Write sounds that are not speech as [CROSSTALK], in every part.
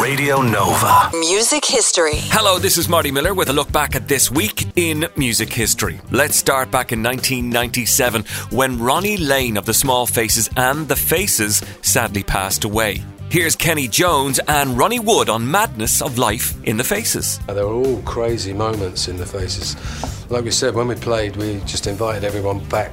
Radio Nova. Music history. Hello, this is Marty Miller with a look back at this week in music history. Let's start back in 1997 when Ronnie Lane of the Small Faces and the Faces sadly passed away. Here's Kenny Jones and Ronnie Wood on madness of life in the Faces. Uh, there were all crazy moments in the Faces. Like we said, when we played, we just invited everyone back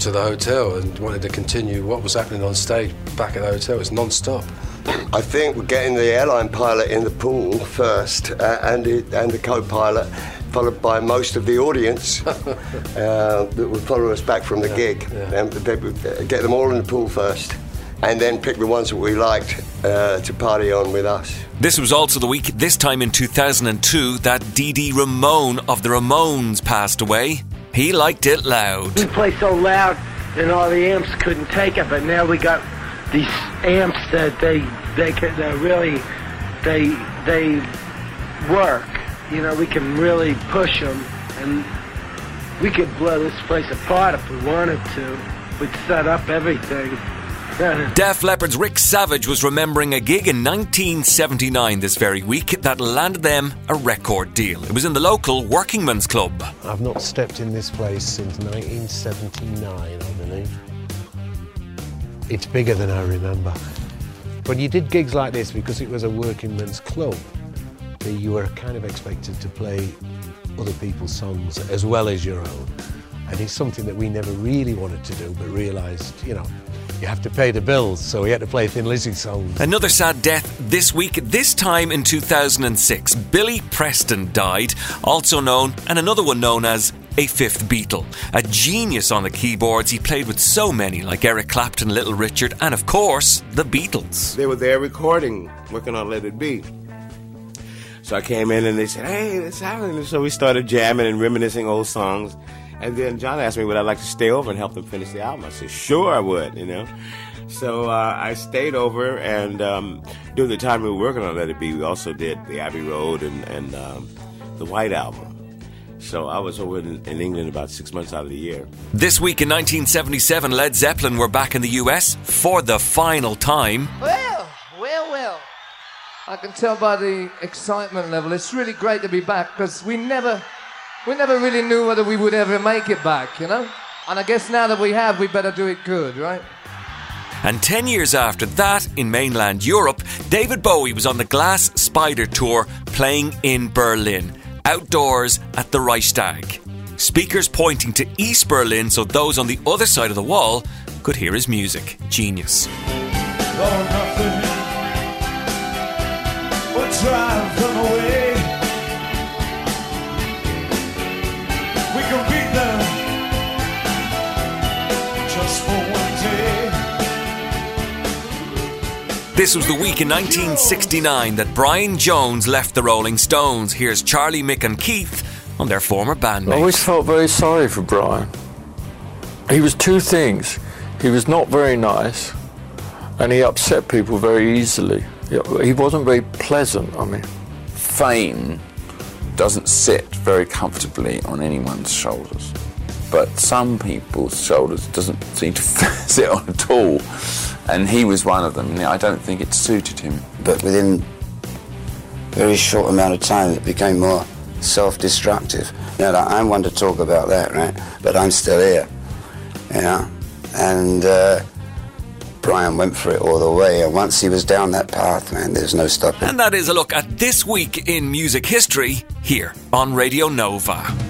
to the hotel and wanted to continue what was happening on stage back at the hotel. It was non-stop. I think we're getting the airline pilot in the pool first, uh, and the, and the co-pilot, followed by most of the audience [LAUGHS] uh, that would follow us back from the Yeah, gig. yeah. And they would get them all in the pool first, and then pick the ones that we liked uh, to party on with us. This was also the week, this time in 2002, that Dee Dee Ramone of the Ramones passed away. He liked it loud. We play so loud and all the amps couldn't take it, but now we got these amps that they they can that really they they work. You know, we can really push them, and we could blow this place apart if we wanted to. We'd set up everything. [LAUGHS] Def Leppard's Rick Savage was remembering a gig in 1979 this very week that landed them a record deal. It was in the local Workingmen's Club. I've not stepped in this place since 1979, I believe. It's bigger than I remember. But you did gigs like this because it was a working men's club. You were kind of expected to play other people's songs as well as your own. And it's something that we never really wanted to do, but realised, you know, you have to pay the bills, so we had to play Thin Lizzy songs. Another sad death this week, this time in 2006. Billy Preston died, also known, and another one known as a fifth Beatle. A genius on the keyboards, he played with so many, like Eric Clapton, Little Richard, and of course, the Beatles. They were there recording, working on Let It Be. So I came in and they said, "Hey, it's happening." So we started jamming and reminiscing old songs. And then John asked me, "Would I like to stay over and help them finish the album?" I said, "Sure, I would." You know. So uh, I stayed over, and um, during the time we were working on Let It Be, we also did the Abbey Road and, and um, the White Album. So I was over in, in England about six months out of the year. This week in 1977, Led Zeppelin were back in the US for the final time. Well, well, well. I can tell by the excitement level. It's really great to be back because we never, we never really knew whether we would ever make it back, you know. And I guess now that we have, we better do it good, right? And 10 years after that, in mainland Europe, David Bowie was on the Glass Spider Tour playing in Berlin, outdoors at the Reichstag. Speakers pointing to East Berlin so those on the other side of the wall could hear his music. Genius. just for one day. This was the week in 1969 that Brian Jones left the Rolling Stones. Here's Charlie, Mick, and Keith on their former bandmates. I always felt very sorry for Brian. He was two things. He was not very nice, and he upset people very easily. He wasn't very pleasant. I mean, fame doesn't sit very comfortably on anyone's shoulders, but some people's shoulders doesn't seem to [LAUGHS] sit on at all. And he was one of them. And I don't think it suited him. But within a very short amount of time, it became more self-destructive. Now, like, I'm one to talk about that, right? But I'm still here, you know. And uh, Brian went for it all the way, and once he was down that path, man, there's no stopping. And that is a look at this week in music history here on Radio Nova.